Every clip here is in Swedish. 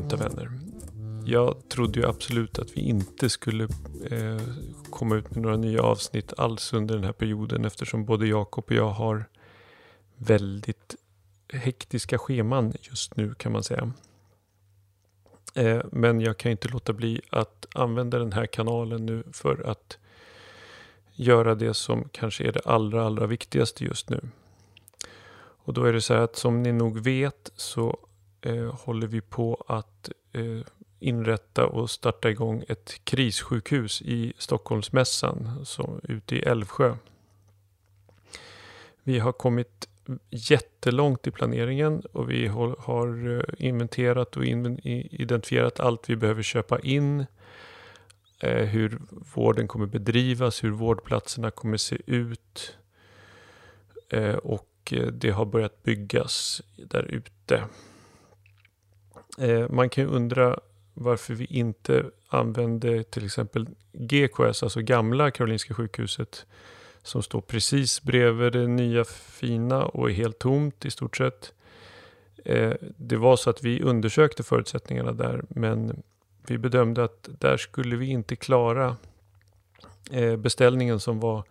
juntavänner. Jag trodde ju absolut att vi inte skulle eh, komma ut med några nya avsnitt alls under den här perioden eftersom både Jakob och jag har väldigt hektiska scheman just nu kan man säga. Eh, men jag kan inte låta bli att använda den här kanalen nu för att göra det som kanske är det allra, allra viktigaste just nu. Och då är det så här att som ni nog vet så eh, håller vi på att eh, inrätta och starta igång ett krissjukhus i Stockholmsmässan så, ute i Älvsjö. Vi har kommit jättelångt i planeringen och vi har eh, inventerat och identifierat allt vi behöver köpa in. Eh, hur vården kommer bedrivas, hur vårdplatserna kommer se ut. Eh, och det har börjat byggas där ute. Eh, man kan ju undra varför vi inte använde till exempel GKS, alltså gamla Karolinska sjukhuset, som står precis bredvid det nya fina och är helt tomt i stort sett. Eh, det var så att vi undersökte förutsättningarna där, men vi bedömde att där skulle vi inte klara eh, beställningen som var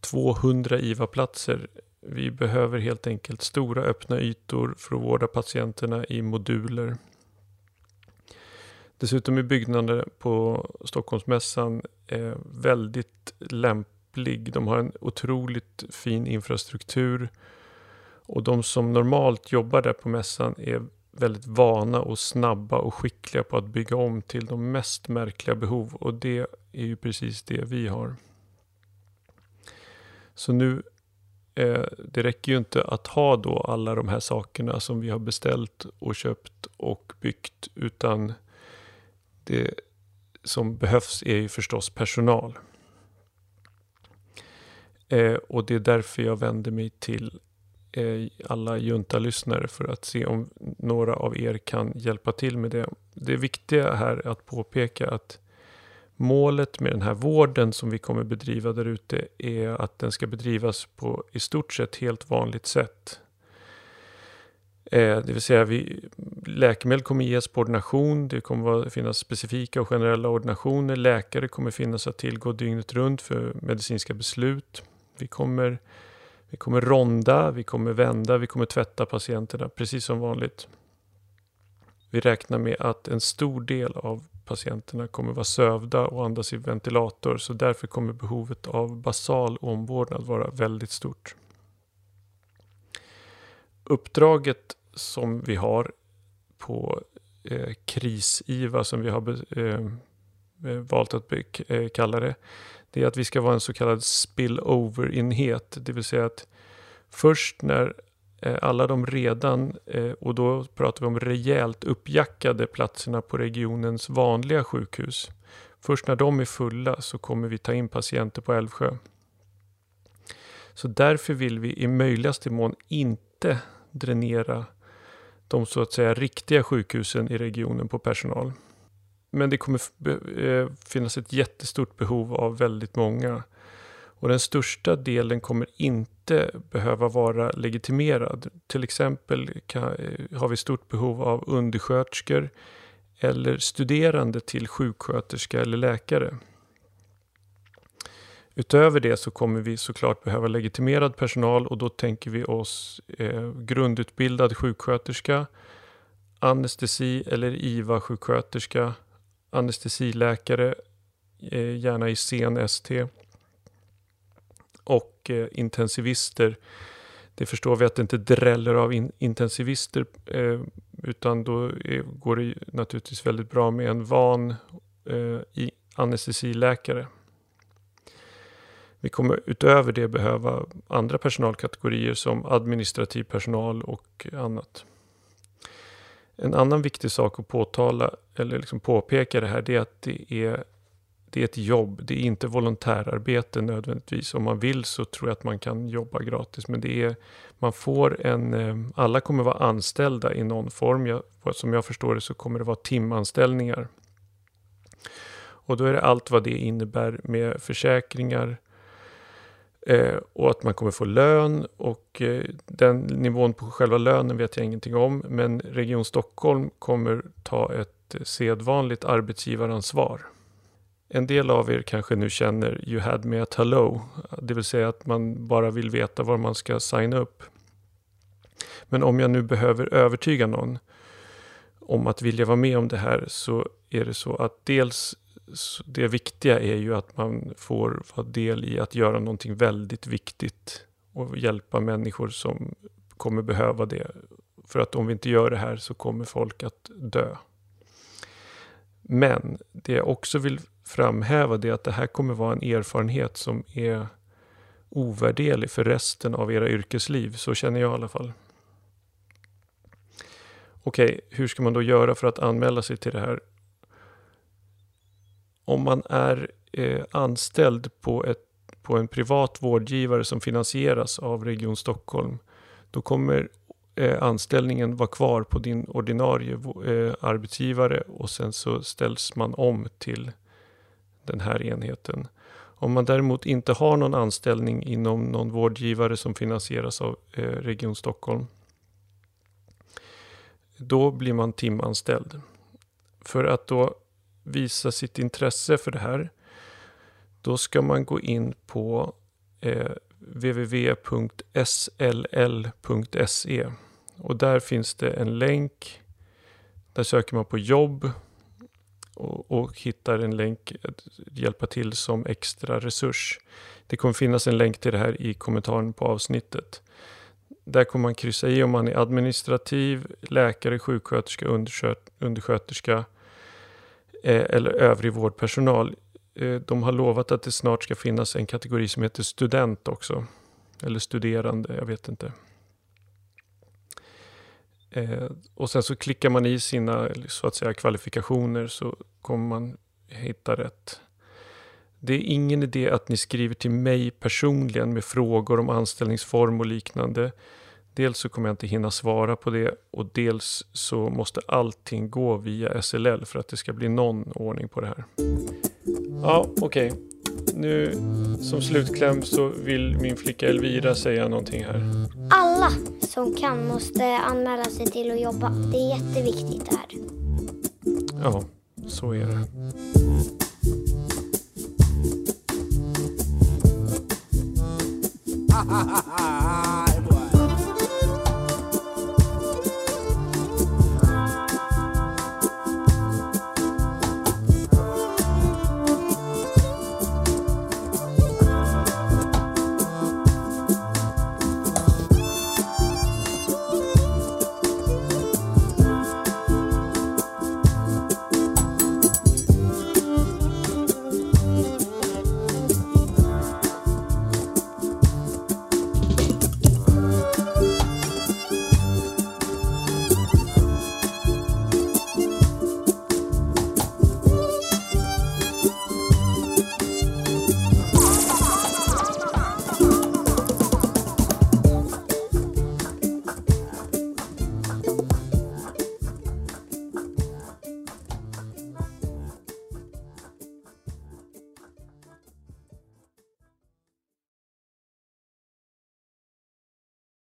200 IVA-platser. Vi behöver helt enkelt stora öppna ytor för att vårda patienterna i moduler. Dessutom är byggnaden på Stockholmsmässan eh, väldigt lämplig. De har en otroligt fin infrastruktur. Och de som normalt jobbar där på mässan är väldigt vana och snabba och skickliga på att bygga om till de mest märkliga behov. Och det är ju precis det vi har. Så nu, eh, det räcker ju inte att ha då alla de här sakerna som vi har beställt och köpt och byggt. Utan det som behövs är ju förstås personal. Eh, och det är därför jag vänder mig till eh, alla junta-lyssnare för att se om några av er kan hjälpa till med det. Det viktiga här är att påpeka att målet med den här vården som vi kommer bedriva där ute är att den ska bedrivas på i stort sett helt vanligt sätt. Eh, det vill säga vi, läkemedel kommer ges på ordination. Det kommer finnas specifika och generella ordinationer. Läkare kommer finnas att tillgå dygnet runt för medicinska beslut. Vi kommer, vi kommer ronda, vi kommer vända, vi kommer tvätta patienterna precis som vanligt. Vi räknar med att en stor del av patienterna kommer vara sövda och andas i ventilator så därför kommer behovet av basal omvårdnad vara väldigt stort. Uppdraget som vi har på eh, kris-IVA som vi har eh, eh, valt att eh, kalla det. Det är att vi ska vara en så kallad spillover-enhet. Det vill säga att först när Eh, alla de redan, eh, och då pratar vi om rejält uppjackade platserna på regionens vanliga sjukhus. Först när de är fulla så kommer vi ta in patienter på Älvsjö. Så därför vill vi i möjligaste mån inte dränera de så att säga riktiga sjukhusen i regionen på personal. Men det kommer eh, finnas ett jättestort behov av väldigt många. Och den största delen kommer inte behöva vara legitimerad. Till exempel kan, eh, har vi stort behov av undersköterskor eller studerande till sjuksköterska eller läkare. Utöver det så kommer vi såklart behöva legitimerad personal och då tänker vi oss eh, grundutbildad sjuksköterska, anestesi eller IVA-sjuksköterska, anestesiläkare, eh, gärna i sen ST och eh, intensivister. Det förstår vi att det inte dräller av in intensivister eh, utan då är, går det naturligtvis väldigt bra med en van eh, anestesiläkare. Vi kommer utöver det behöva andra personalkategorier som administrativ personal och annat. En annan viktig sak att påtala eller liksom påpeka det här det är att det är, det är ett jobb. Det är inte volontärarbete nödvändigtvis. Om man vill så tror jag att man kan jobba gratis. Men det är, man får en, eh, alla kommer vara anställda i någon form. Jag, som jag förstår det så kommer det vara timanställningar. Och då är det allt vad det innebär med försäkringar, Eh, och att man kommer få lön och eh, den nivån på själva lönen vet jag ingenting om. Men Region Stockholm kommer ta ett sedvanligt arbetsgivaransvar. En del av er kanske nu känner You had me at hello, det vill säga att man bara vill veta var man ska signa upp. Men om jag nu behöver övertyga någon om att vilja vara med om det här så är det så att dels det viktiga är ju att man får vara del i att göra någonting väldigt viktigt och hjälpa människor som kommer behöva det. För att om vi inte gör det här så kommer folk att dö. Men det jag också vill framhäva det att det här kommer vara en erfarenhet som är ovärderlig för resten av era yrkesliv. Så känner jag i alla fall. Okej, okay, hur ska man då göra för att anmäla sig till det här? Om man är eh, anställd på, ett, på en privat vårdgivare som finansieras av Region Stockholm, då kommer eh, anställningen vara kvar på din ordinarie eh, arbetsgivare och sen så ställs man om till den här enheten. Om man däremot inte har någon anställning inom någon vårdgivare som finansieras av eh, Region Stockholm, då blir man timanställd. För att då visa sitt intresse för det här, då ska man gå in på eh, www.sll.se och där finns det en länk. Där söker man på jobb och, och hittar en länk att hjälpa till som extra resurs. Det kommer finnas en länk till det här i kommentaren på avsnittet. Där kommer man kryssa i om man är administrativ, läkare, sjuksköterska, undersköterska eh, eller övrig vårdpersonal. Eh, de har lovat att det snart ska finnas en kategori som heter student också. Eller studerande, jag vet inte. Eh, och sen så klickar man i sina så att säga, kvalifikationer så kommer man hitta rätt. Det är ingen idé att ni skriver till mig personligen med frågor om anställningsform och liknande. Dels så kommer jag inte hinna svara på det och dels så måste allting gå via SLL för att det ska bli någon ordning på det här. Ja, okej. Okay. Nu som slutkläm så vill min flicka Elvira säga någonting här. Alla som kan måste anmäla sig till att jobba. Det är jätteviktigt det här. Ja, så är det. ha ha ha